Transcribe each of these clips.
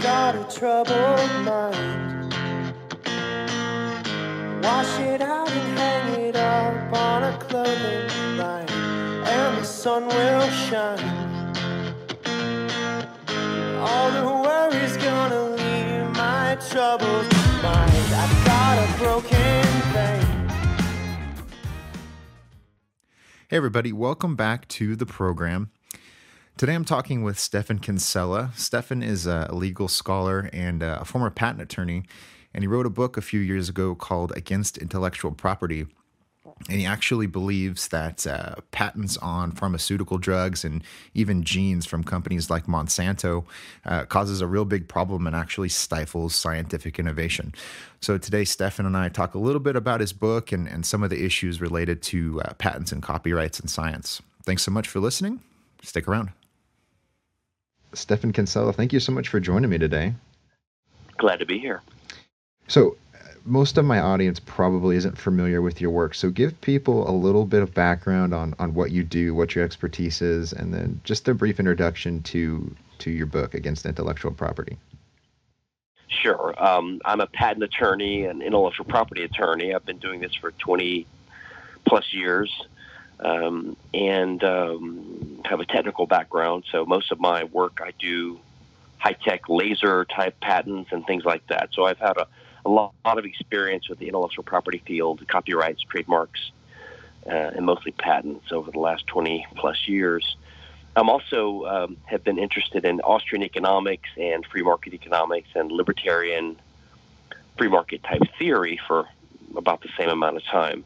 got a troubled mind. Wash it out and hang it up on a clothing line, and the sun will shine. All the worries gonna leave my troubled mind. I've got a broken. Hey, everybody, welcome back to the program. Today I'm talking with Stephan Kinsella. Stephan is a legal scholar and a former patent attorney, and he wrote a book a few years ago called Against Intellectual Property. And he actually believes that uh, patents on pharmaceutical drugs and even genes from companies like Monsanto uh, causes a real big problem and actually stifles scientific innovation. So today, Stephan and I talk a little bit about his book and, and some of the issues related to uh, patents and copyrights in science. Thanks so much for listening. Stick around. Stephan Kinsella, thank you so much for joining me today. Glad to be here. So, most of my audience probably isn't familiar with your work. So give people a little bit of background on, on what you do, what your expertise is, and then just a brief introduction to to your book against intellectual property. Sure. Um, I'm a patent attorney and intellectual property attorney. I've been doing this for 20 plus years um, and um, have a technical background. So most of my work I do high tech laser type patents and things like that. So I've had a a lot, of experience with the intellectual property field, copyrights, trademarks, uh, and mostly patents over the last 20 plus years. I'm also um, have been interested in Austrian economics and free market economics and libertarian free market type theory for about the same amount of time.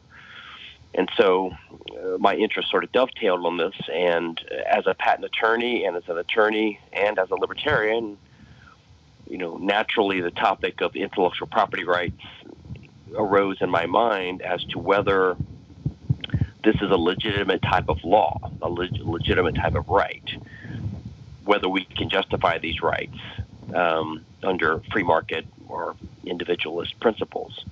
And so uh, my interest sort of dovetailed on this. And as a patent attorney, and as an attorney, and as a libertarian, you know, naturally the topic of intellectual property rights arose in my mind as to whether this is a legitimate type of law, a leg- legitimate type of right, whether we can justify these rights um, under free market or individualist principles,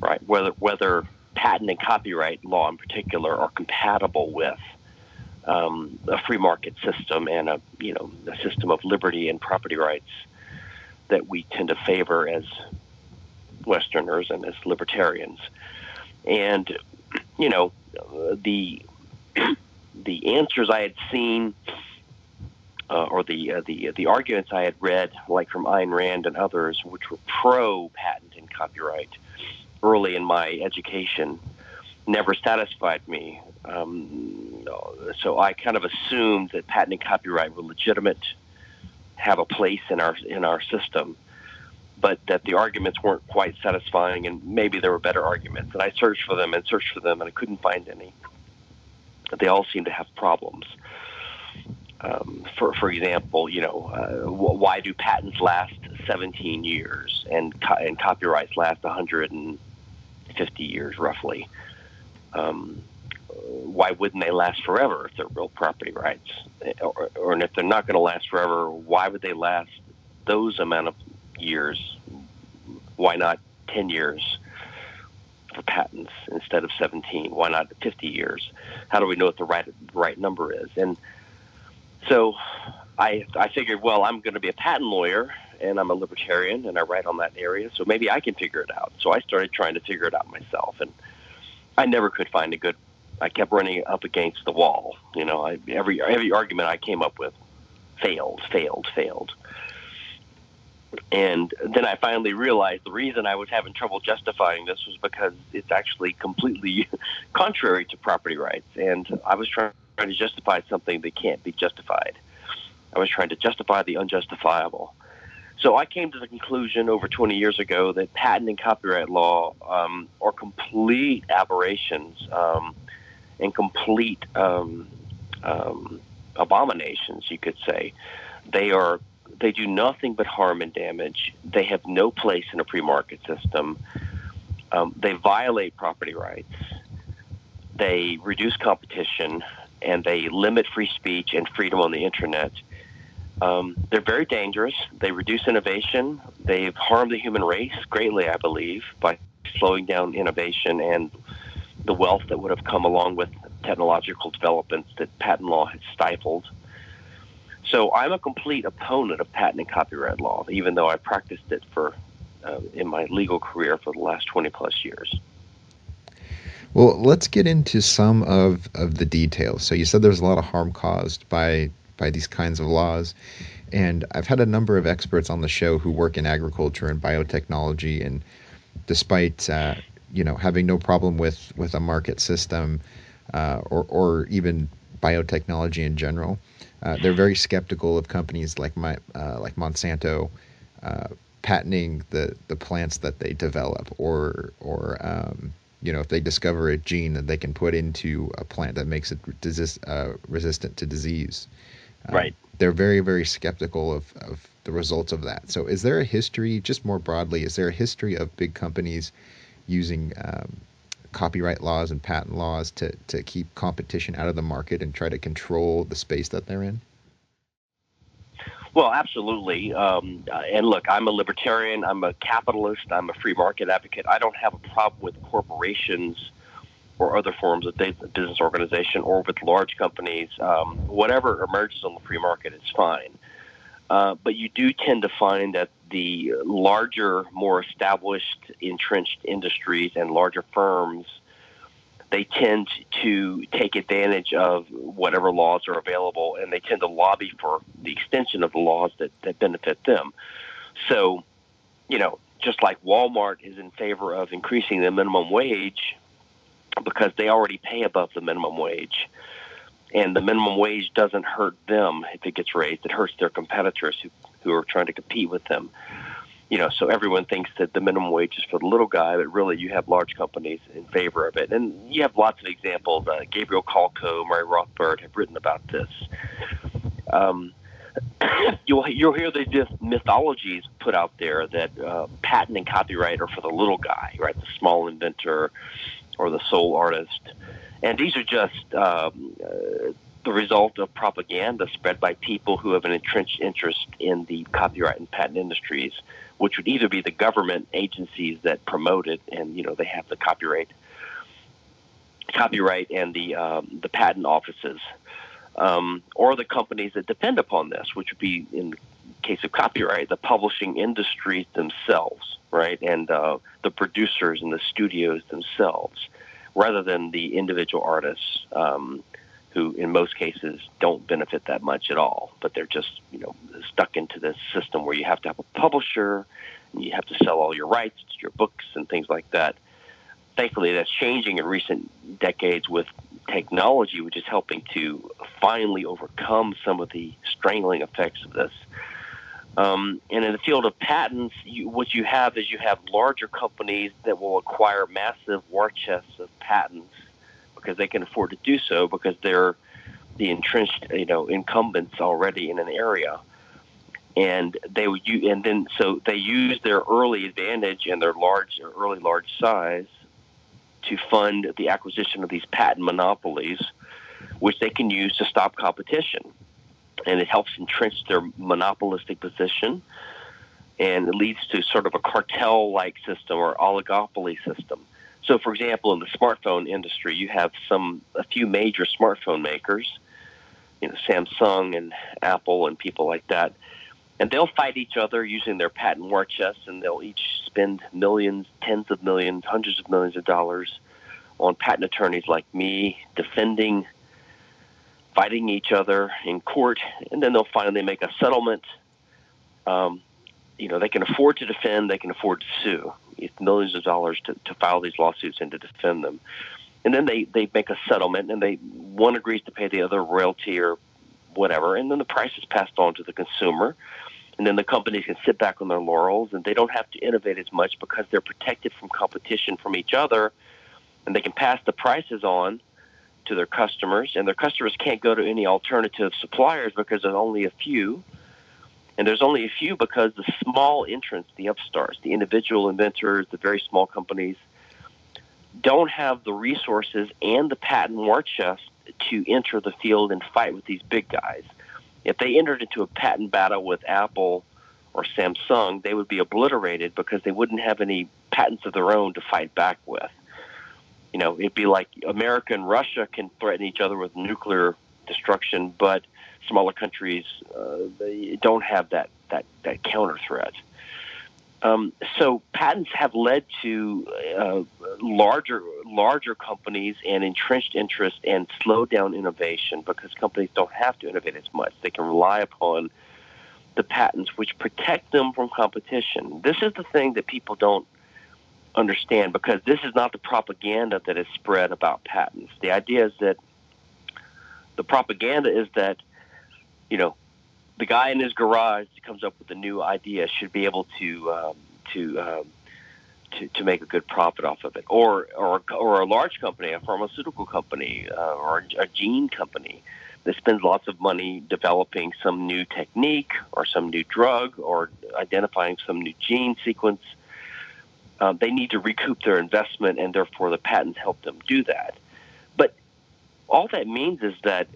right? Whether whether patent and copyright law in particular are compatible with um, a free market system and a you know a system of liberty and property rights that we tend to favor as Westerners and as libertarians. And you know, the the answers I had seen, uh, or the uh, the the arguments I had read, like from Ayn Rand and others, which were pro patent and copyright, early in my education, never satisfied me. Um, so I kind of assumed that patent and copyright were legitimate have a place in our in our system, but that the arguments weren't quite satisfying, and maybe there were better arguments. And I searched for them and searched for them, and I couldn't find any. They all seem to have problems. Um, for for example, you know, uh, why do patents last 17 years and co- and copyrights last 150 years roughly? Um, why wouldn't they last forever if they're real property rights? Or, or and if they're not going to last forever, why would they last those amount of years? Why not 10 years for patents instead of 17? Why not 50 years? How do we know what the right right number is? And so I I figured, well, I'm going to be a patent lawyer and I'm a libertarian and I write on that area, so maybe I can figure it out. So I started trying to figure it out myself and I never could find a good I kept running up against the wall. You know, I, every every argument I came up with failed, failed, failed. And then I finally realized the reason I was having trouble justifying this was because it's actually completely contrary to property rights. And I was trying to justify something that can't be justified. I was trying to justify the unjustifiable. So I came to the conclusion over 20 years ago that patent and copyright law um, are complete aberrations. Um, and complete um, um, abominations, you could say. They are they do nothing but harm and damage. They have no place in a free market system. Um, they violate property rights. They reduce competition and they limit free speech and freedom on the internet. Um, they're very dangerous. They reduce innovation. They've harmed the human race greatly, I believe, by slowing down innovation and the wealth that would have come along with technological developments that patent law has stifled. So I'm a complete opponent of patent and copyright law, even though I practiced it for uh, in my legal career for the last 20 plus years. Well, let's get into some of, of the details. So you said there's a lot of harm caused by by these kinds of laws. And I've had a number of experts on the show who work in agriculture and biotechnology, and despite uh, you know having no problem with with a market system uh, or or even biotechnology in general, uh, they're very skeptical of companies like my uh, like Monsanto uh, patenting the the plants that they develop or or um, you know if they discover a gene that they can put into a plant that makes it resist, uh, resistant to disease um, right they're very very skeptical of, of the results of that so is there a history just more broadly is there a history of big companies using um, copyright laws and patent laws to, to keep competition out of the market and try to control the space that they're in well, absolutely. Um, and look, I'm a libertarian. I'm a capitalist. I'm a free market advocate. I don't have a problem with corporations or other forms of business organization or with large companies. Um, whatever emerges on the free market is fine. Uh, but you do tend to find that the larger, more established, entrenched industries and larger firms they tend to take advantage of whatever laws are available and they tend to lobby for the extension of the laws that, that benefit them. So, you know, just like Walmart is in favor of increasing the minimum wage because they already pay above the minimum wage. And the minimum wage doesn't hurt them if it gets raised. It hurts their competitors who, who are trying to compete with them you know, so everyone thinks that the minimum wage is for the little guy, but really you have large companies in favor of it. And you have lots of examples. Uh, Gabriel Kolko, Murray Rothbard have written about this. Um, you'll you'll hear these mythologies put out there that uh, patent and copyright are for the little guy, right? The small inventor or the sole artist, and these are just um, uh, the result of propaganda spread by people who have an entrenched interest in the copyright and patent industries which would either be the government agencies that promote it, and you know they have the copyright, copyright and the um, the patent offices, um, or the companies that depend upon this, which would be in case of copyright, the publishing industry themselves, right, and uh, the producers and the studios themselves, rather than the individual artists. Um, who in most cases don't benefit that much at all, but they're just you know stuck into this system where you have to have a publisher, and you have to sell all your rights to your books and things like that. Thankfully, that's changing in recent decades with technology, which is helping to finally overcome some of the strangling effects of this. Um, and in the field of patents, you, what you have is you have larger companies that will acquire massive war chests of patents because they can afford to do so because they're the entrenched, you know, incumbents already in an area. And they would use, and then so they use their early advantage and their large, early large size to fund the acquisition of these patent monopolies, which they can use to stop competition. And it helps entrench their monopolistic position and it leads to sort of a cartel like system or oligopoly system. So, for example, in the smartphone industry, you have some a few major smartphone makers, you know, Samsung and Apple and people like that, and they'll fight each other using their patent war chests, and they'll each spend millions, tens of millions, hundreds of millions of dollars on patent attorneys like me defending, fighting each other in court, and then they'll finally make a settlement. Um, you know, they can afford to defend, they can afford to sue millions of dollars to, to file these lawsuits and to defend them. And then they, they make a settlement, and they one agrees to pay the other royalty or whatever, and then the price is passed on to the consumer. And then the companies can sit back on their laurels, and they don't have to innovate as much because they're protected from competition from each other, and they can pass the prices on to their customers, and their customers can't go to any alternative suppliers because there's only a few and there's only a few because the small entrants, the upstarts, the individual inventors, the very small companies, don't have the resources and the patent war chest to enter the field and fight with these big guys. If they entered into a patent battle with Apple or Samsung, they would be obliterated because they wouldn't have any patents of their own to fight back with. You know, it'd be like America and Russia can threaten each other with nuclear destruction, but smaller countries uh, they don't have that that that counter threat. Um, so patents have led to uh, larger larger companies and entrenched interest and slow down innovation because companies don't have to innovate as much. They can rely upon the patents, which protect them from competition. This is the thing that people don't understand because this is not the propaganda that is spread about patents. The idea is that the propaganda is that, you know, the guy in his garage comes up with a new idea should be able to um, to, um, to to make a good profit off of it, or or or a large company, a pharmaceutical company, uh, or a gene company that spends lots of money developing some new technique or some new drug or identifying some new gene sequence. Um, they need to recoup their investment, and therefore the patents help them do that. But all that means is that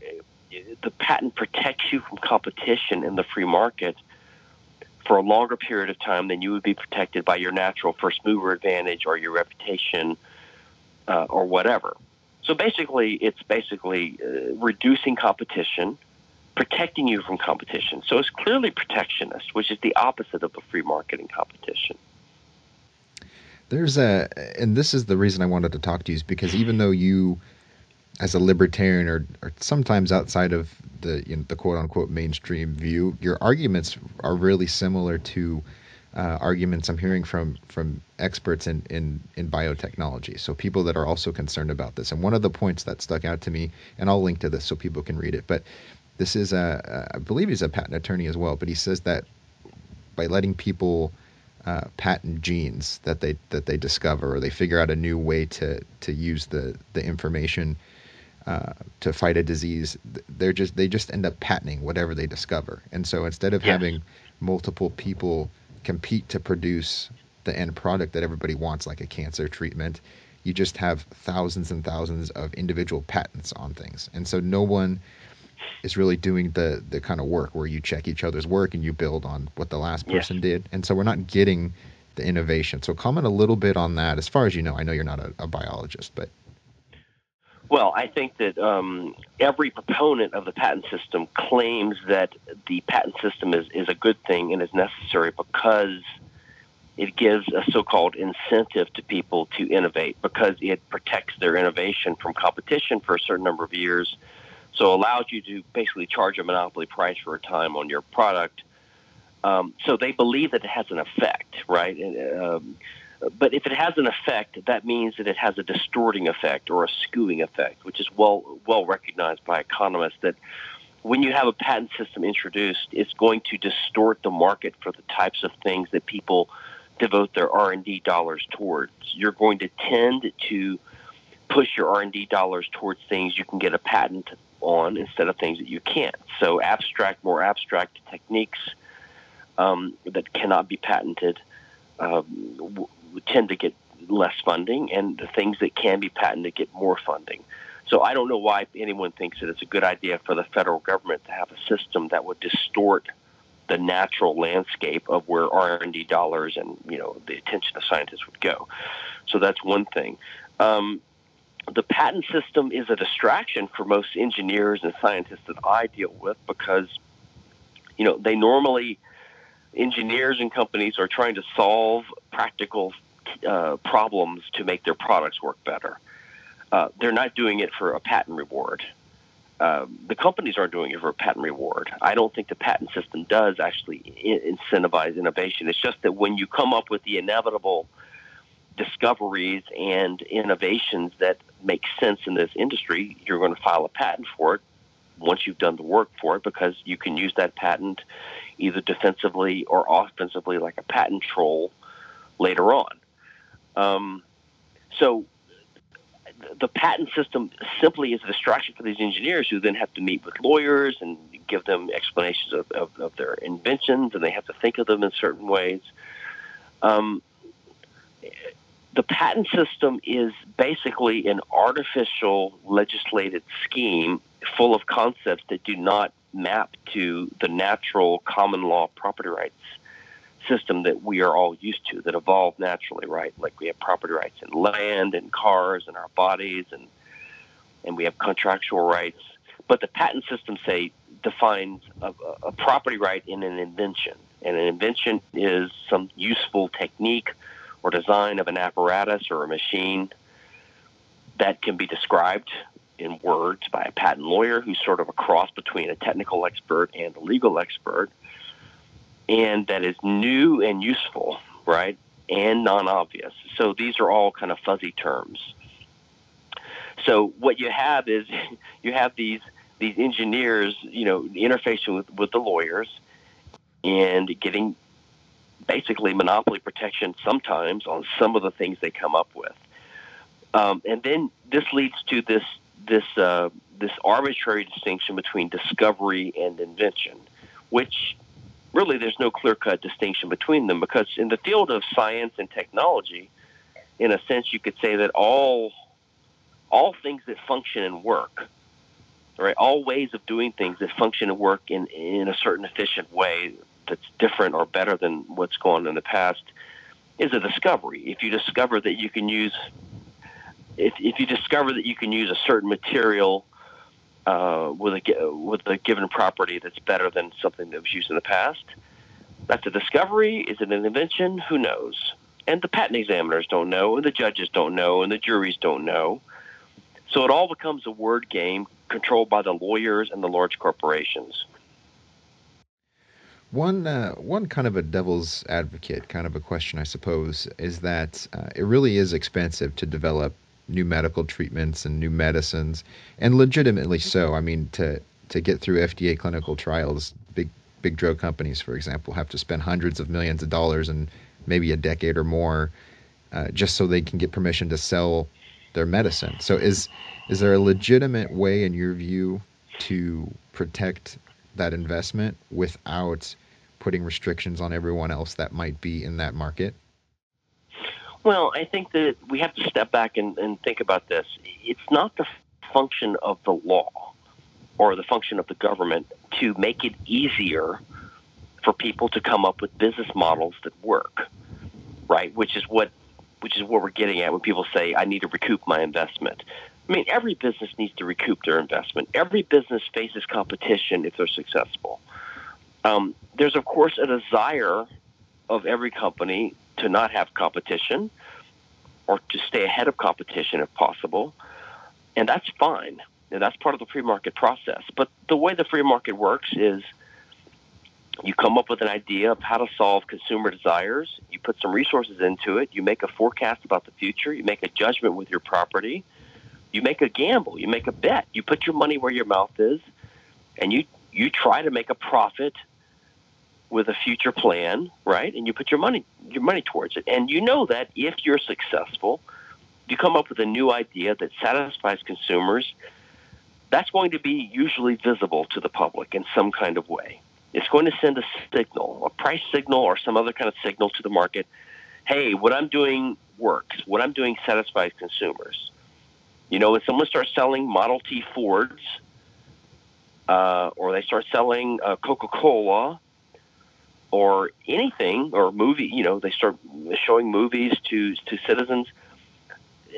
the patent protects you from competition in the free market for a longer period of time than you would be protected by your natural first mover advantage or your reputation uh, or whatever. So basically, it's basically uh, reducing competition, protecting you from competition. So it's clearly protectionist, which is the opposite of the free market and competition. There's a, and this is the reason I wanted to talk to you, is because even though you as a libertarian or, or sometimes outside of the you know, the quote unquote mainstream view, your arguments are really similar to uh, arguments I'm hearing from from experts in, in in biotechnology. So people that are also concerned about this. And one of the points that stuck out to me, and I'll link to this so people can read it. But this is a I believe he's a patent attorney as well. But he says that by letting people uh, patent genes that they that they discover or they figure out a new way to to use the the information uh, to fight a disease, they're just they just end up patenting whatever they discover. And so instead of having multiple people compete to produce the end product that everybody wants, like a cancer treatment, you just have thousands and thousands of individual patents on things. And so no one is really doing the the kind of work where you check each other's work and you build on what the last person yes. did. And so we're not getting the innovation. So comment a little bit on that. As far as you know, I know you're not a, a biologist, but well, I think that um, every proponent of the patent system claims that the patent system is, is a good thing and is necessary because it gives a so-called incentive to people to innovate because it protects their innovation from competition for a certain number of years. So allows you to basically charge a monopoly price for a time on your product. Um, so they believe that it has an effect, right? And, um, but if it has an effect, that means that it has a distorting effect or a skewing effect, which is well well recognized by economists that when you have a patent system introduced, it's going to distort the market for the types of things that people devote their R&D dollars towards. You're going to tend to push your R&D dollars towards things you can get a patent on instead of things that you can't. So abstract, more abstract techniques um, that cannot be patented um, tend to get less funding, and the things that can be patented get more funding. So I don't know why anyone thinks that it's a good idea for the federal government to have a system that would distort the natural landscape of where R&D dollars and you know the attention of scientists would go. So that's one thing. Um, the patent system is a distraction for most engineers and scientists that I deal with because you know they normally engineers and companies are trying to solve practical uh, problems to make their products work better. Uh, they're not doing it for a patent reward. Um, the companies aren't doing it for a patent reward. I don't think the patent system does actually incentivize innovation. It's just that when you come up with the inevitable discoveries and innovations that make sense in this industry, you're going to file a patent for it once you've done the work for it because you can use that patent either defensively or offensively like a patent troll later on. Um, so the patent system simply is a distraction for these engineers who then have to meet with lawyers and give them explanations of, of, of their inventions, and they have to think of them in certain ways. Um, the patent system is basically an artificial legislated scheme full of concepts that do not map to the natural common law property rights system that we are all used to that evolved naturally, right? Like we have property rights in land and cars and our bodies and and we have contractual rights. but the patent system say defines a, a property right in an invention, and an invention is some useful technique or design of an apparatus or a machine that can be described in words by a patent lawyer who's sort of a cross between a technical expert and a legal expert, and that is new and useful, right, and non obvious. So these are all kind of fuzzy terms. So what you have is you have these these engineers, you know, interfacing with, with the lawyers and getting basically monopoly protection sometimes on some of the things they come up with. Um, and then this leads to this this uh, this arbitrary distinction between discovery and invention, which really there's no clear cut distinction between them because in the field of science and technology, in a sense, you could say that all all things that function and work, right, all ways of doing things that function and work in in a certain efficient way that's different or better than what's gone in the past is a discovery. If you discover that you can use if, if you discover that you can use a certain material uh, with a with a given property that's better than something that was used in the past, that's a discovery. Is it an invention? Who knows? And the patent examiners don't know, and the judges don't know, and the juries don't know. So it all becomes a word game controlled by the lawyers and the large corporations. One uh, one kind of a devil's advocate kind of a question, I suppose, is that uh, it really is expensive to develop new medical treatments and new medicines, and legitimately so. I mean, to to get through FDA clinical trials, big big drug companies, for example, have to spend hundreds of millions of dollars and maybe a decade or more uh, just so they can get permission to sell their medicine. So is is there a legitimate way, in your view, to protect that investment without putting restrictions on everyone else that might be in that market? Well, I think that we have to step back and, and think about this. It's not the function of the law or the function of the government to make it easier for people to come up with business models that work, right? Which is what which is what we're getting at when people say I need to recoup my investment. I mean, every business needs to recoup their investment. Every business faces competition if they're successful. Um, there's of course a desire of every company to not have competition or to stay ahead of competition if possible. And that's fine. And that's part of the free market process. But the way the free market works is you come up with an idea of how to solve consumer desires, you put some resources into it, you make a forecast about the future, you make a judgment with your property, you make a gamble, you make a bet, you put your money where your mouth is, and you you try to make a profit with a future plan, right? And you put your money your money towards it. And you know that if you're successful, you come up with a new idea that satisfies consumers, that's going to be usually visible to the public in some kind of way. It's going to send a signal, a price signal or some other kind of signal to the market. Hey, what I'm doing works. What I'm doing satisfies consumers. You know, when someone starts selling Model T Fords, uh, or they start selling uh, Coca Cola, or anything or movie you know they start showing movies to to citizens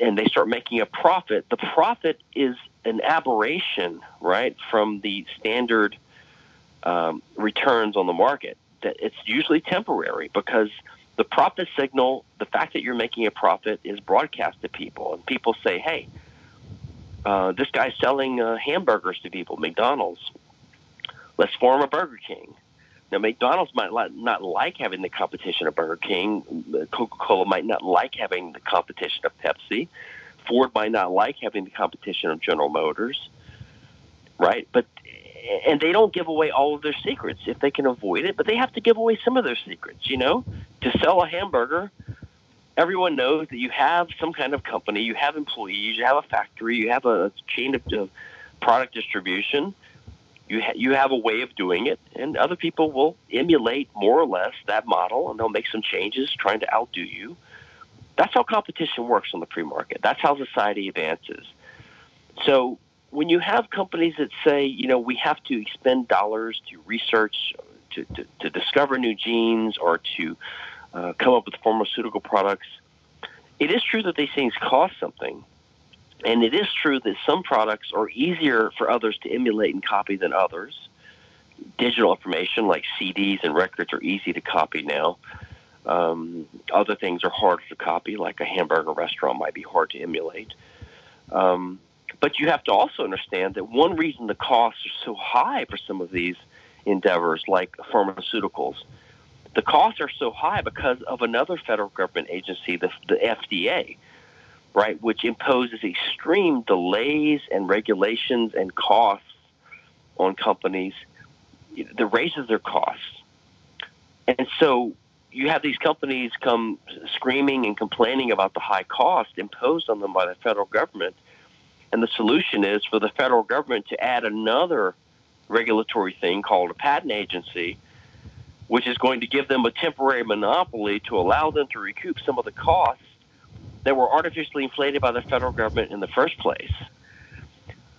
and they start making a profit. The profit is an aberration right from the standard um, returns on the market. That it's usually temporary because the profit signal the fact that you're making a profit is broadcast to people and people say hey uh, this guy's selling uh, hamburgers to people mcdonald's. Let's form a burger king now, McDonald's might not like having the competition of Burger King. Coca Cola might not like having the competition of Pepsi. Ford might not like having the competition of General Motors, right? But and they don't give away all of their secrets if they can avoid it, but they have to give away some of their secrets. You know, to sell a hamburger, everyone knows that you have some kind of company, you have employees, you have a factory, you have a chain of, of product distribution you ha- you have a way of doing it, and other people will emulate more or less that model, and they'll make some changes trying to outdo you. That's how competition works on the free market. That's how society advances. So when you have companies that say, you know, we have to expend dollars to research, to, to, to discover new genes, or to uh, come up with pharmaceutical products, it is true that these things cost something. And it is true that some products are easier for others to emulate and copy than others. Digital information like CDs and records are easy to copy now. Um, other things are harder to copy, like a hamburger restaurant might be hard to emulate. Um, but you have to also understand that one reason the costs are so high for some of these endeavors, like pharmaceuticals, the costs are so high because of another federal government agency, the, the FDA, right, which imposes extreme delays and regulations and costs on companies that raises their costs. And so you have these companies come screaming and complaining about the high cost imposed on them by the federal government. And the solution is for the federal government to add another regulatory thing called a patent agency, which is going to give them a temporary monopoly to allow them to recoup some of the costs that were artificially inflated by the federal government in the first place.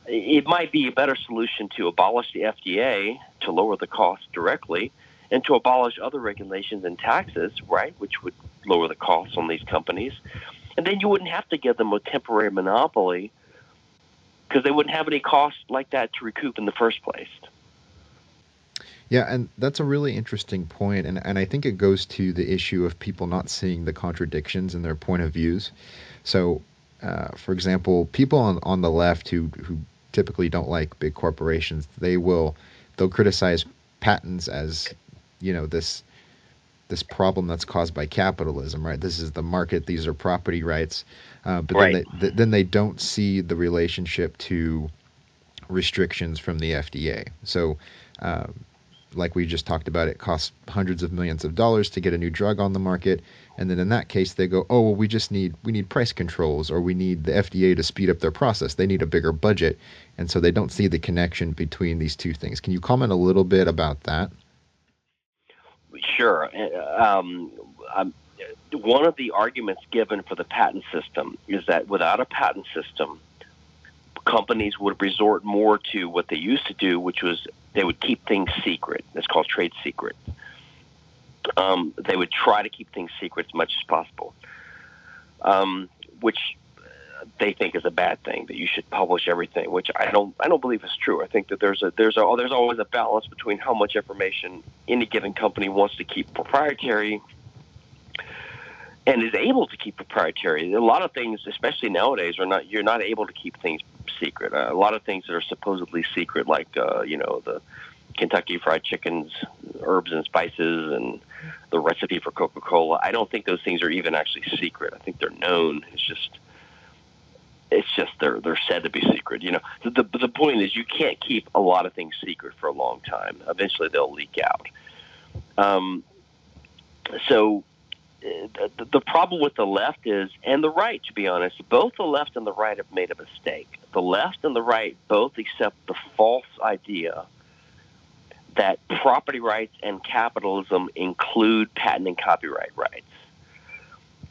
It might be a better solution to abolish the FDA to lower the cost directly and to abolish other regulations and taxes, right, which would lower the costs on these companies. And then you wouldn't have to give them a temporary monopoly because they wouldn't have any costs like that to recoup in the first place. Yeah, and that's a really interesting point, and and I think it goes to the issue of people not seeing the contradictions in their point of views. So, uh, for example, people on on the left who who typically don't like big corporations, they will they'll criticize patents as you know this this problem that's caused by capitalism, right? This is the market; these are property rights, uh, but right. then they then they don't see the relationship to restrictions from the FDA. So. Uh, like we just talked about, it costs hundreds of millions of dollars to get a new drug on the market, and then in that case they go, oh well, we just need we need price controls, or we need the FDA to speed up their process. They need a bigger budget, and so they don't see the connection between these two things. Can you comment a little bit about that? Sure. Um, um, one of the arguments given for the patent system is that without a patent system, companies would resort more to what they used to do, which was they would keep things secret. It's called trade secret. Um, they would try to keep things secret as much as possible, um, which they think is a bad thing. That you should publish everything, which I don't. I don't believe is true. I think that there's a there's a there's always a balance between how much information any given company wants to keep proprietary and is able to keep proprietary. A lot of things, especially nowadays, are not. You're not able to keep things secret. Uh, a lot of things that are supposedly secret, like uh, you know the Kentucky Fried Chicken's herbs and spices and the recipe for Coca Cola. I don't think those things are even actually secret. I think they're known. It's just it's just they're they're said to be secret. You know, the the, the point is you can't keep a lot of things secret for a long time. Eventually, they'll leak out. Um, so the, problem with the left is, and the right, to be honest, both the left and the right have made a mistake. The left and the right both accept the false idea that property rights and capitalism include patent and copyright rights.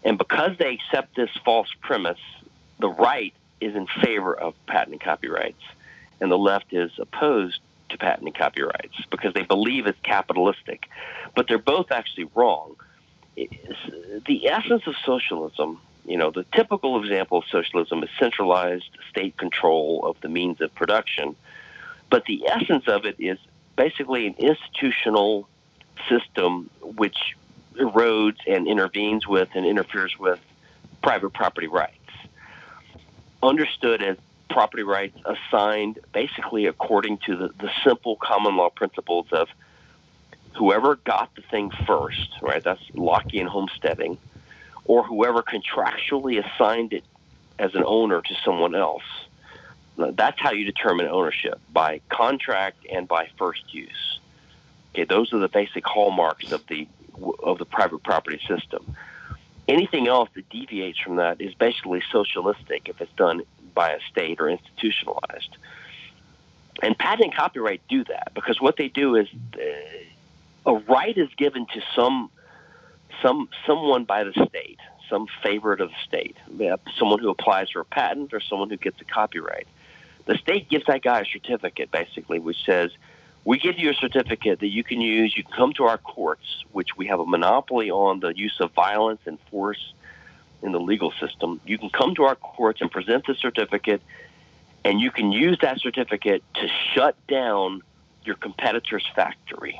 And because they accept this false premise, the right is in favor of patent and copyrights, and the left is opposed to patent and copyrights because they believe it's capitalistic. But they're both actually wrong the essence of socialism, you know, the typical example of socialism is centralized state control of the means of production. But the essence of it is basically an institutional system which erodes and intervenes with and interferes with private property rights. Understood as property rights assigned basically according to the, the simple common law principles of whoever got the thing first, right? That's Lockean homesteading, or whoever contractually assigned it as an owner to someone else. That's how you determine ownership by contract and by first use. Okay, those are the basic hallmarks of the of the private property system. Anything else that deviates from that is basically socialistic if it's done by a state or institutionalized. And patent and copyright do that because what they do is uh, a right is given to some some someone by the state, some favorite of the state, someone who applies for a patent or someone who gets a copyright. The state gives that guy a certificate, basically, which says, "We give you a certificate that you can use. You can come to our courts, which we have a monopoly on the use of violence and force in the legal system. You can come to our courts and present the certificate, and you can use that certificate to shut down your competitor's factory.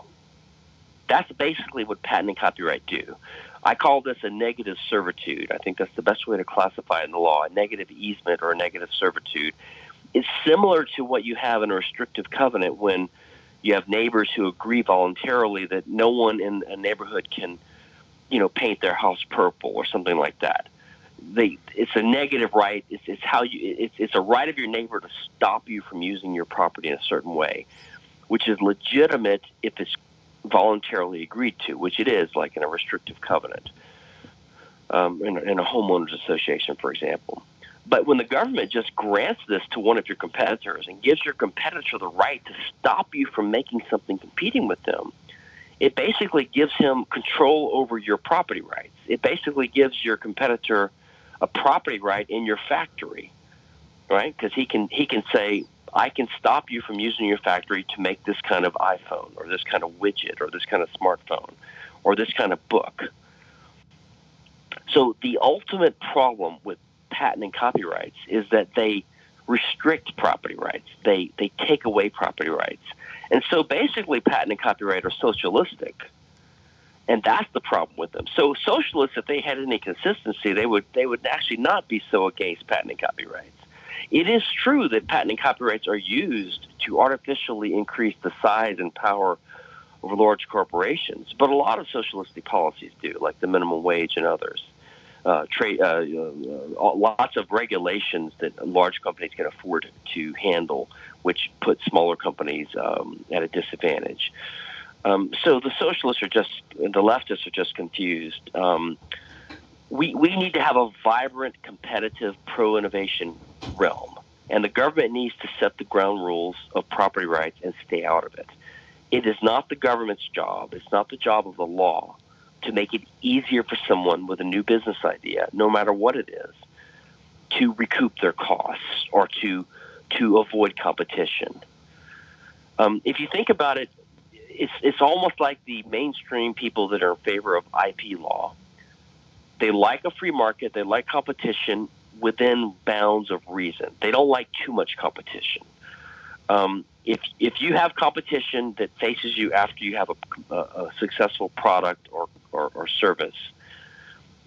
That's basically what patent and copyright do. I call this a negative servitude. I think that's the best way to classify it in the law a negative easement or a negative servitude. It's similar to what you have in a restrictive covenant when you have neighbors who agree voluntarily that no one in a neighborhood can, you know, paint their house purple or something like that. They, it's a negative right. It's, it's how you. It's, it's a right of your neighbor to stop you from using your property in a certain way, which is legitimate if it's voluntarily agreed to, which it is, like in a restrictive covenant, um, in, in a homeowners association, for example. But when the government just grants this to one of your competitors and gives your competitor the right to stop you from making something competing with them, it basically gives him control over your property rights. It basically gives your competitor a property right in your factory, right? Because he can he can say, I can stop you from using your factory to make this kind of iPhone or this kind of widget or this kind of smartphone or this kind of book. So the ultimate problem with patent and copyrights is that they restrict property rights. They they take away property rights. And so basically patent and copyright are socialistic. And that's the problem with them. So socialists, if they had any consistency, they would they would actually not be so against patent and copyrights. It is true that patent and copyrights are used to artificially increase the size and power of large corporations, but a lot of socialistic policies do, like the minimum wage and others. Uh, trade, uh, uh, lots of regulations that large companies can afford to handle, which put smaller companies um, at a disadvantage. Um, so the socialists are just, the leftists are just confused. Um, we, we need to have a vibrant, competitive, pro innovation realm. And the government needs to set the ground rules of property rights and stay out of it. It is not the government's job, it's not the job of the law to make it easier for someone with a new business idea, no matter what it is, to recoup their costs or to, to avoid competition. Um, if you think about it, it's, it's almost like the mainstream people that are in favor of IP law they like a free market, they like competition within bounds of reason. They don't like too much competition. Um, if if you have competition that faces you after you have a, a, a successful product or, or, or service,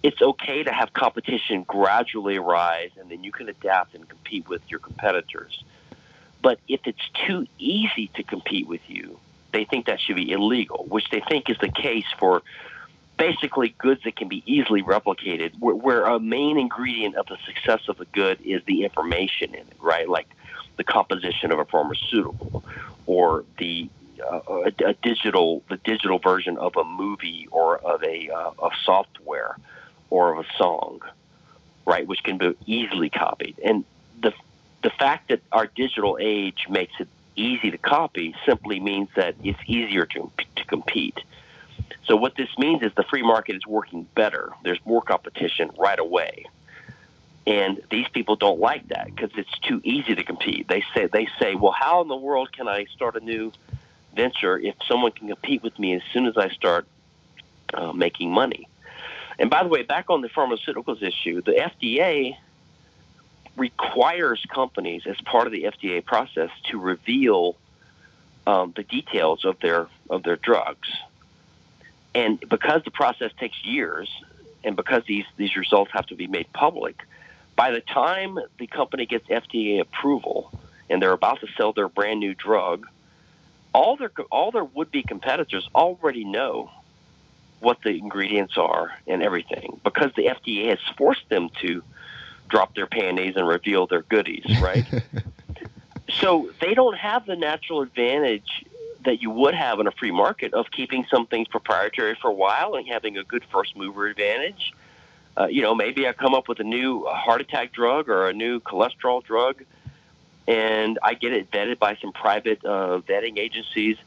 it's okay to have competition gradually rise, and then you can adapt and compete with your competitors. But if it's too easy to compete with you, they think that should be illegal, which they think is the case for basically goods that can be easily replicated, where, where, a main ingredient of the success of the good is the information in it, right? Like the composition of a pharmaceutical or the uh, a, a, digital the digital version of a movie or of a uh, of software or of a song, right? Which can be easily copied. And the the fact that our digital age makes it easy to copy simply means that it's easier to to compete. So what this means is the free market is working better. There's more competition right away. And these people don't like that because it's too easy to compete. They say they say, "Well, how in the world can I start a new venture if someone can compete with me as soon as I start uh, making money?" And by the way, back on the pharmaceuticals issue, the FDA requires companies as part of the FDA process to reveal um, the details of their of their drugs. And because the process takes years, and because these these results have to be made public, by the time the company gets FDA approval and they're about to sell their brand new drug, all their all their would be competitors already know what the ingredients are and everything because the FDA has forced them to drop their panties and reveal their goodies, right? so they don't have the natural advantage that you would have in a free market of keeping some things proprietary for a while and having a good first mover advantage. Uh, you know, maybe I come up with a new heart attack drug or a new cholesterol drug, and I get it vetted by some private uh, vetting agencies,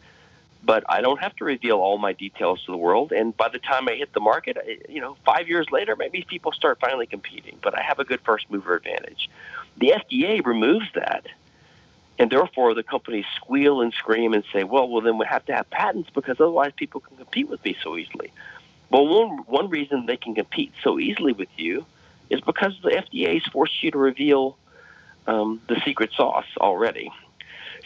but I don't have to reveal all my details to the world. And by the time I hit the market, you know, five years later, maybe people start finally competing, but I have a good first mover advantage. The FDA removes that and therefore the companies squeal and scream and say, "Well, well, then we have to have patents because otherwise people can compete with me so easily." Well, one one reason they can compete so easily with you is because the FDA has forced you to reveal um, the secret sauce already.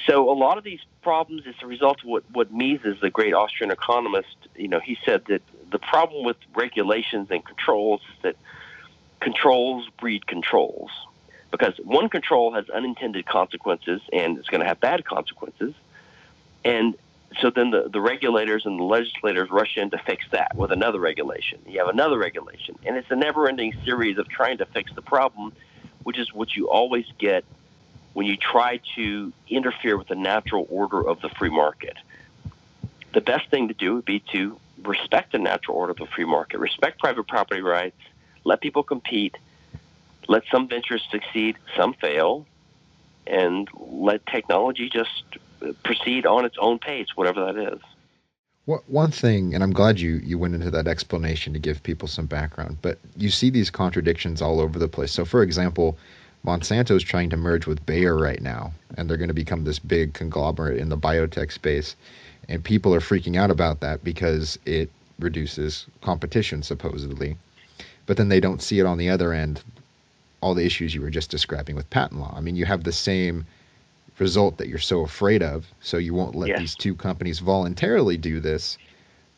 So a lot of these problems is a result of what, what Mises, the great Austrian economist, you know, he said that the problem with regulations and controls is that controls breed controls. Because one control has unintended consequences and it's going to have bad consequences. And so then the, the regulators and the legislators rush in to fix that with another regulation. You have another regulation. And it's a never ending series of trying to fix the problem, which is what you always get when you try to interfere with the natural order of the free market. The best thing to do would be to respect the natural order of the free market, respect private property rights, let people compete, let some ventures succeed, some fail, and let technology just proceed on its own pace, whatever that is. one thing, and I'm glad you, you went into that explanation to give people some background, but you see these contradictions all over the place. So, for example, Monsanto is trying to merge with Bayer right now, and they're going to become this big conglomerate in the biotech space. And people are freaking out about that because it reduces competition, supposedly. But then they don't see it on the other end, all the issues you were just describing with patent law. I mean, you have the same result that you're so afraid of, so you won't let these two companies voluntarily do this.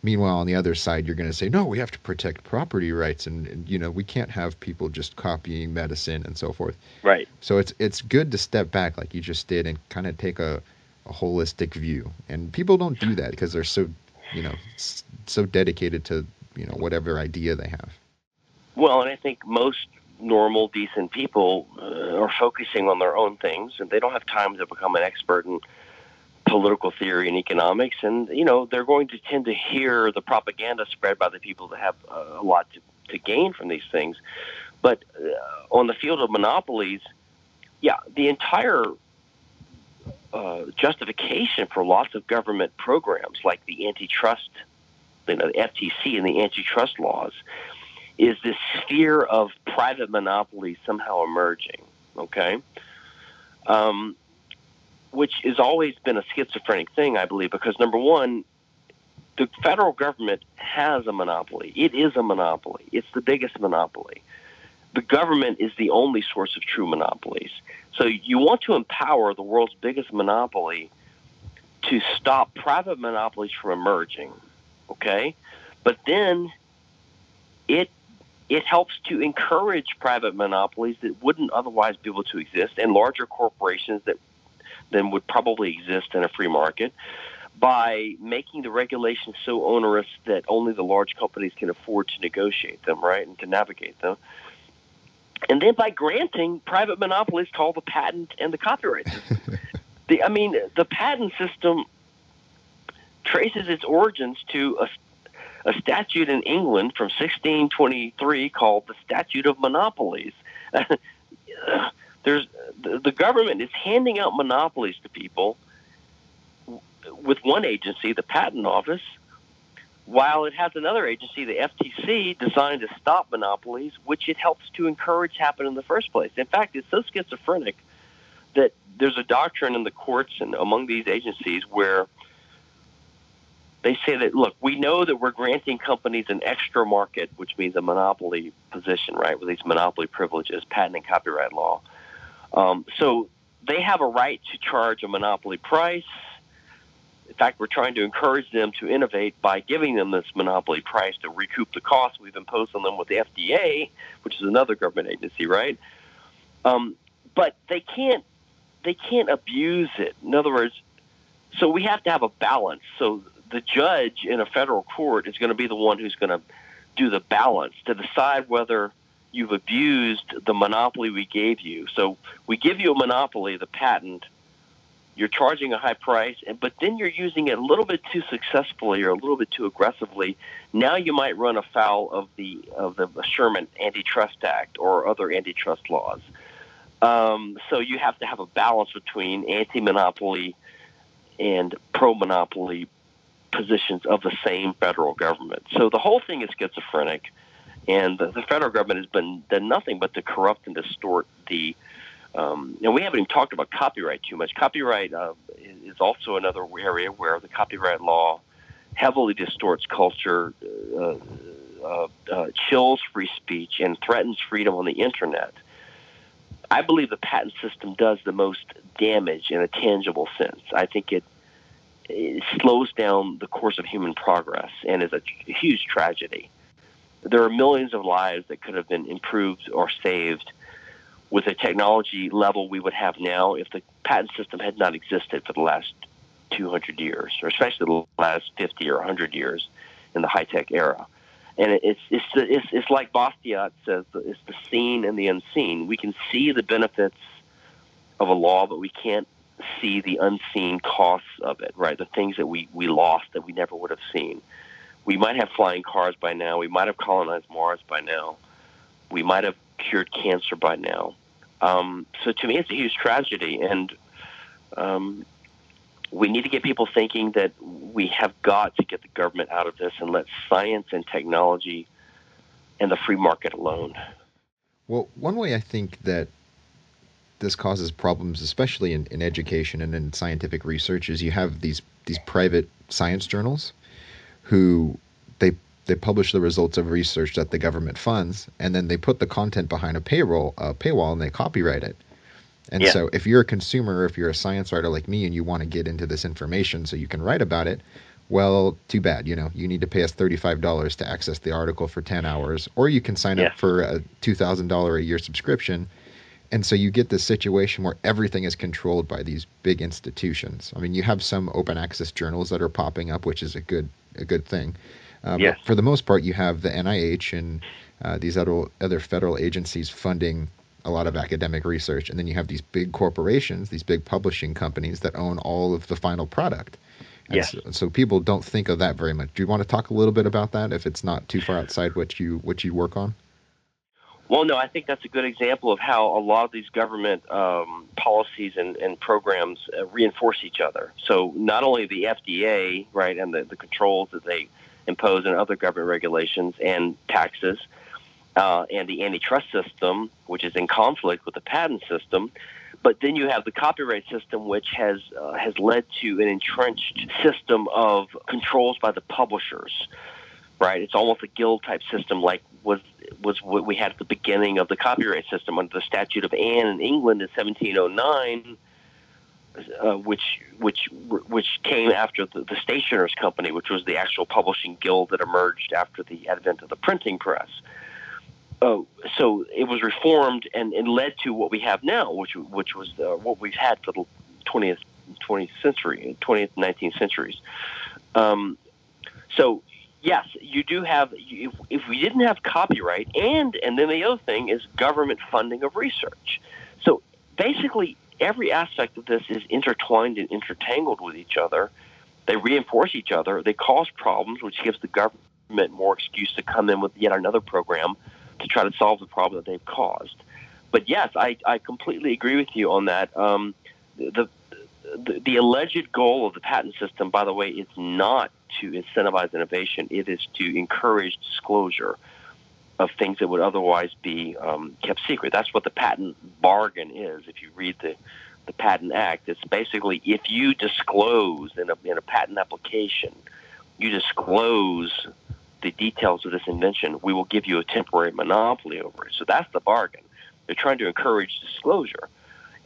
Meanwhile, on the other side, you're going to say, no, we have to protect property rights, and, and, you know we can't have people just copying medicine and so forth. Right. So it's it's good to step back, like you just did, and kind of take a, a holistic view. And people don't do that because they're so, you know, so dedicated to you know whatever idea they have. Well, and I think most normal, decent people uh, are focusing on their own things, and they don't have time to become an expert in political theory and economics. And you know, they're going to tend to hear the propaganda spread by the people that have uh, a lot to, to gain from these things. But uh, on the field of monopolies, yeah, the entire uh, justification for lots of government programs like the antitrust, you know, the FTC and the antitrust laws is this sphere of private monopoly somehow emerging. Okay, um, which has always been a schizophrenic thing, I believe, because number one, the federal government has a monopoly. It is a monopoly. It's the biggest monopoly. The government is the only source of true monopolies. So you want to empower the world's biggest monopoly to stop private monopolies from emerging. Okay? But then it it helps to encourage private monopolies that wouldn't otherwise be able to exist and larger corporations that then would probably exist in a free market by making the regulations so onerous that only the large companies can afford to negotiate them, right, and to navigate them. And then by granting private monopolies called the patent and the copyright system. the, I mean, the patent system traces its origins to a a statute in England from 1623 called the Statute of Monopolies. There's the government is handing out monopolies to people with one agency, the Patent Office, while it has another agency, the FTC, designed to stop monopolies, which it helps to encourage happen in the first place. In fact, it's so schizophrenic that there's a doctrine in the courts and among these agencies where they say that look, we know that we're granting companies an extra market, which means a monopoly position, right, with these monopoly privileges, patent and copyright law. Um, so they have a right to charge a monopoly price. In fact, we're trying to encourage them to innovate by giving them this monopoly price to recoup the costs we've imposed on them with the FDA, which is another government agency, right? Um, but they can't they can't abuse it. In other words, so we have to have a balance. So the judge in a federal court is going to be the one who's going to do the balance to decide whether you've abused the monopoly we gave you. So we give you a monopoly, the patent. You're charging a high price, but then you're using it a little bit too successfully or a little bit too aggressively. Now you might run afoul of the of the Sherman Antitrust Act or other antitrust laws. Um, so you have to have a balance between anti-monopoly and pro-monopoly positions of the same federal government. So the whole thing is schizophrenic, and the, the federal government has been done nothing but to corrupt and distort the. Um, and we haven't even talked about copyright too much. Copyright uh, is also another area where the copyright law heavily distorts culture, uh, uh, uh, chills free speech and threatens freedom on the internet, I believe the patent system does the most damage in a tangible sense. I think it, it slows down the course of human progress and is a huge tragedy. There are millions of lives that could have been improved or saved with the technology level we would have now if the patent system had not existed for the last 200 years, or especially the last 50 or 100 years in the high tech era. And it's, it's, it's, it's like Bastiat says, it's the seen and the unseen. We can see the benefits of a law, but we can't see the unseen costs of it, right? The things that we, we lost that we never would have seen. We might have flying cars by now. We might have colonized Mars by now. We might have cured cancer by now. Um, so to me, it's a huge tragedy. And um, we need to get people thinking that we have got to get the government out of this and let science and technology and the free market alone. Well, one way I think that this causes problems, especially in, in education and in scientific research, is you have these these private science journals who they they publish the results of research that the government funds, and then they put the content behind a payroll a paywall and they copyright it. And yeah. so if you're a consumer, if you're a science writer like me and you want to get into this information so you can write about it, well, too bad. You know, you need to pay us $35 to access the article for 10 hours, or you can sign yeah. up for a $2,000 a year subscription. And so you get this situation where everything is controlled by these big institutions. I mean, you have some open access journals that are popping up, which is a good a good thing. Uh, yes. But for the most part, you have the NIH and uh, these other other federal agencies funding a lot of academic research. And then you have these big corporations, these big publishing companies that own all of the final product. And yes. So, so, people don't think of that very much. Do you want to talk a little bit about that if it's not too far outside what you what you work on? Well, no, I think that's a good example of how a lot of these government um, policies and, and programs uh, reinforce each other. So not only the FDA, right, and the, the controls that they impose and other government regulations and taxes, uh, and the antitrust system, which is in conflict with the patent system. But then you have the copyright system, which has uh, has led to an entrenched system of controls by the publishers. Right, it's almost a guild type system, like was was what we had at the beginning of the copyright system under the Statute of Anne in England in 1709. Uh, which which which came after the, the Stationers Company, which was the actual publishing guild that emerged after the advent of the printing press uh, so it was reformed and, and led to what we have now, which which was uh, what we've had for the 20th 20th century, 20th 19th centuries. Um, so yes, you do have. If, if we didn't have copyright, and and then the other thing is government funding of research. So basically, every aspect of this is intertwined and intertangled with each other. They reinforce each other. They cause problems, which gives the government more excuse to come in with yet another program to try to solve the problem that they've caused. But yes, I, I completely agree with you on that. Um, the, the, the alleged goal of the patent system, by the way, is not to incentivize innovation. It is to encourage disclosure of things that would otherwise be um, kept secret. That's what the patent bargain is. If you read the the Patent Act, it's basically if you disclose in a in a patent application, you disclose the details of this invention, we will give you a temporary monopoly over it. So that's the bargain. They're trying to encourage disclosure.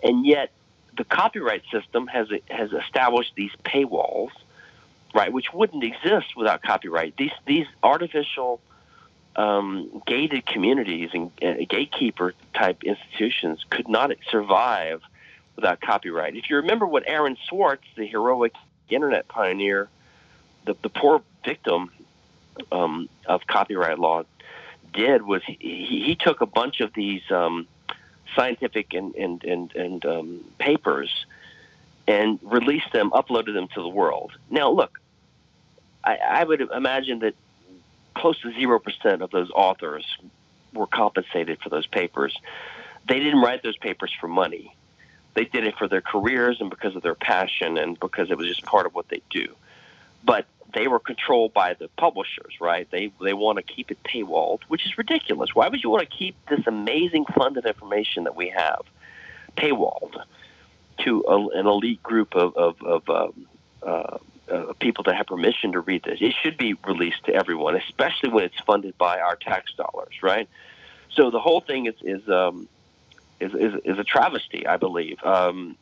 And yet, the copyright system has, has established these paywalls, right, which wouldn't exist without copyright. These, these artificial um, gated communities and uh, gatekeeper type institutions could not survive without copyright. If you remember what Aaron Swartz, the heroic internet pioneer, the, the poor victim um, of copyright law did was he, he took a bunch of these um, scientific and and and, and um, papers and released them, uploaded them to the world. Now, look, I, I would imagine that close to zero percent of those authors were compensated for those papers. They didn't write those papers for money. They did it for their careers and because of their passion and because it was just part of what they do. But they were controlled by the publishers, right? They they want to keep it paywalled, which is ridiculous. Why would you want to keep this amazing fund of information that we have paywalled to a, an elite group of, of, of um, uh, uh, people that have permission to read this. It should be released to everyone, especially when it's funded by our tax dollars, right? So the whole thing is is um, is, is, is a travesty, I believe. Um,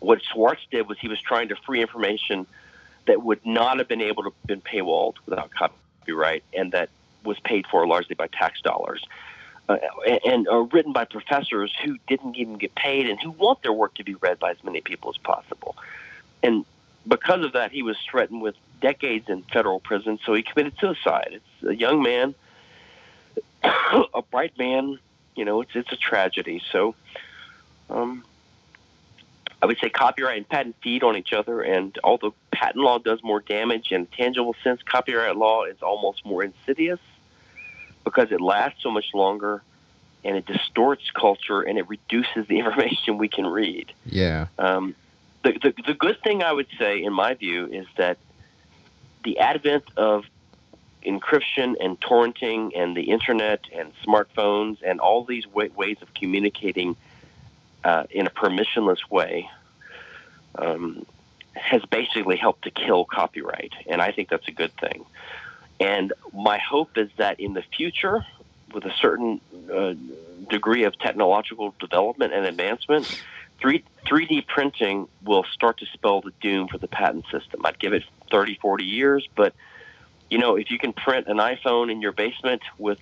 what Swartz did was he was trying to free information that would not have been able to been paywalled without copyright, and that was paid for largely by tax dollars. Uh, and, and uh, written by professors who didn't even get paid and who want their work to be read by as many people as possible. And because of that, he was threatened with decades in federal prison, so he committed suicide. It's a young man, a bright man. You know, it's it's a tragedy. So, um, I would say copyright and patent feed on each other, and although patent law does more damage in a tangible sense, copyright law is almost more insidious because it lasts so much longer and it distorts culture and it reduces the information we can read. Yeah. Um, the, the, the good thing I would say, in my view, is that the advent of encryption and torrenting and the internet and smartphones and all these way, ways of communicating uh, in a permissionless way um, has basically helped to kill copyright, and I think that's a good thing. And my hope is that in the future, with a certain uh, degree of technological development and advancement, 3, 3D printing will start to spell the doom for the patent system. I'd give it 30, 40 years, but you know, if you can print an iPhone in your basement with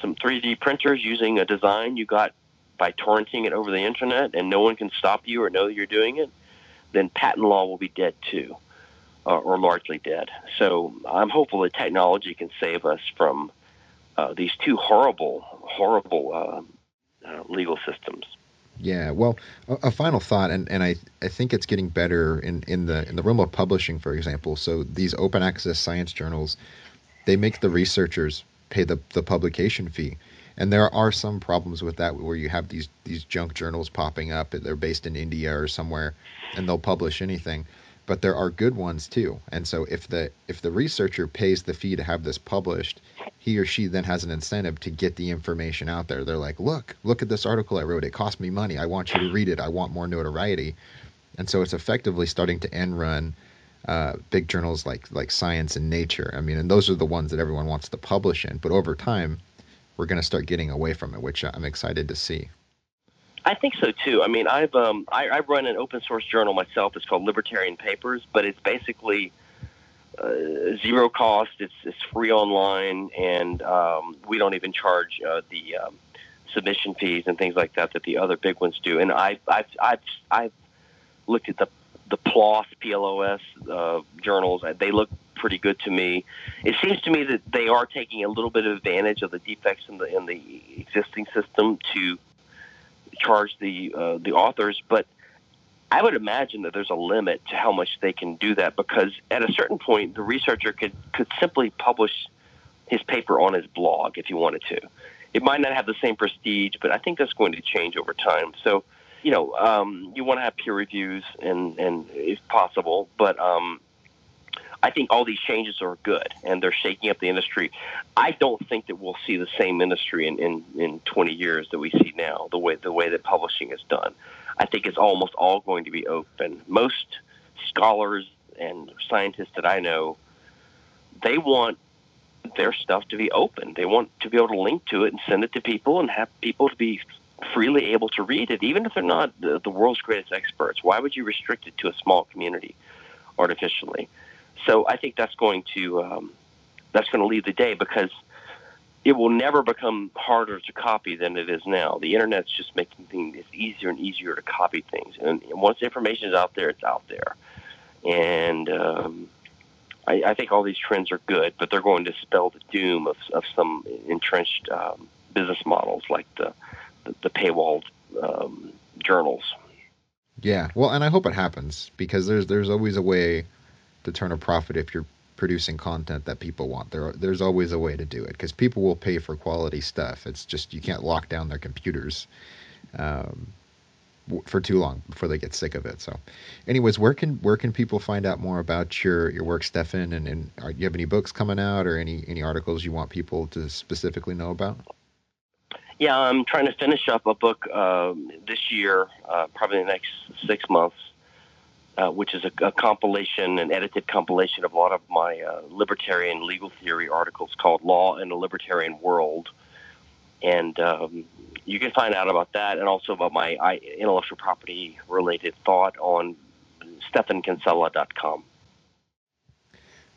some 3D printers using a design you got by torrenting it over the internet and no one can stop you or know that you're doing it, then patent law will be dead too uh, or largely dead. So I'm hopeful that technology can save us from uh, these two horrible, horrible uh, uh legal systems. Yeah, well, a, a, final thought, and, and I, I think it's getting better in, in the in the realm of publishing, for example. So these open access science journals, they make the researchers pay the, the publication fee. And there are some problems with that where you have these these junk journals popping up. They're based in India or somewhere, and they'll publish anything but there are good ones too. And so if the if the researcher pays the fee to have this published, he or she then has an incentive to get the information out there. They're like, "Look, look at this article I wrote. It cost me money. I want you to read it. I want more notoriety." And so it's effectively starting to end run uh, big journals like like Science and Nature. I mean, and those are the ones that everyone wants to publish in. But over time, we're going to start getting away from it, which I'm excited to see. I think so too. I mean, I've um, I, I run an open source journal myself. It's called Libertarian Papers, but it's basically uh, zero cost. It's it's free online, and um, we don't even charge uh, the um, submission fees and things like that that the other big ones do. And I I've I've I've looked at the the PLOS PLOS uh, journals. They look pretty good to me. It seems to me that they are taking a little bit of advantage of the defects in the in the existing system to charge the uh, the authors, but I would imagine that there's a limit to how much they can do that because at a certain point, the researcher could could simply publish his paper on his blog if he wanted to. It might not have the same prestige, but I think that's going to change over time. So, you know, um, you want to have peer reviews and and if possible, but um, I think all these changes are good and they're shaking up the industry. I don't think that we'll see the same industry in, in, in 20 years that we see now, the way, the way that publishing is done. I think it's almost all going to be open. Most scholars and scientists that I know, they want their stuff to be open. They want to be able to link to it and send it to people and have people to be freely able to read it, even if they're not the, the world's greatest experts. Why would you restrict it to a small community artificially? So I think that's going to um, that's going to lead the day because it will never become harder to copy than it is now. The internet's just making things easier and easier to copy things, and once information is out there, it's out there. And um, I, I think all these trends are good, but they're going to spell the doom of, of some entrenched um, business models like the the, the paywalled um, journals. Yeah, well, and I hope it happens because there's there's always a way to turn a profit if you're producing content that people want. There, there's always a way to do it because people will pay for quality stuff. It's just you can't lock down their computers um, for too long before they get sick of it. So, anyways, where can where can people find out more about your your work, Stephan? And and are, do you have any books coming out or any any articles you want people to specifically know about? Yeah, I'm trying to finish up a book uh, this year, uh, probably the next six months uh, which is a, a, compilation, an edited compilation of a lot of my uh, libertarian legal theory articles called Law in a Libertarian World. And um, you can find out about that and also about my intellectual property related thought on stephankinsella.com.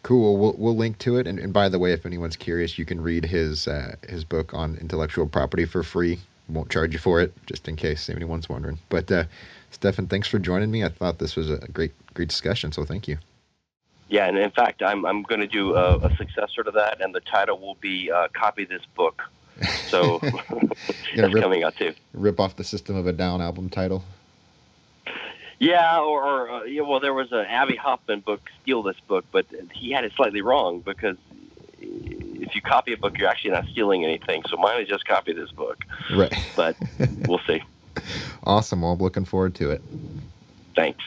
Cool. We'll, we'll link to it. And, and, by the way, if anyone's curious, you can read his uh, his book on intellectual property for free. Won't charge you for it, just in case anyone's wondering. But uh, Stephan, thanks for joining me. I thought this was a great great discussion. So thank you. Yeah, and in fact, I'm I'm going to do a, a successor to that, and the title will be uh, "Copy This Book." So that's rip, coming out too. Rip off the System of a Down album title. Yeah, or, or uh, yeah, well, there was an Abbie Hoffman book, "Steal This Book," but he had it slightly wrong because if you copy a book, you're actually not stealing anything. So mine is just copy this book. Right. But we'll see. Awesome. Well, I'm looking forward to it. Thanks.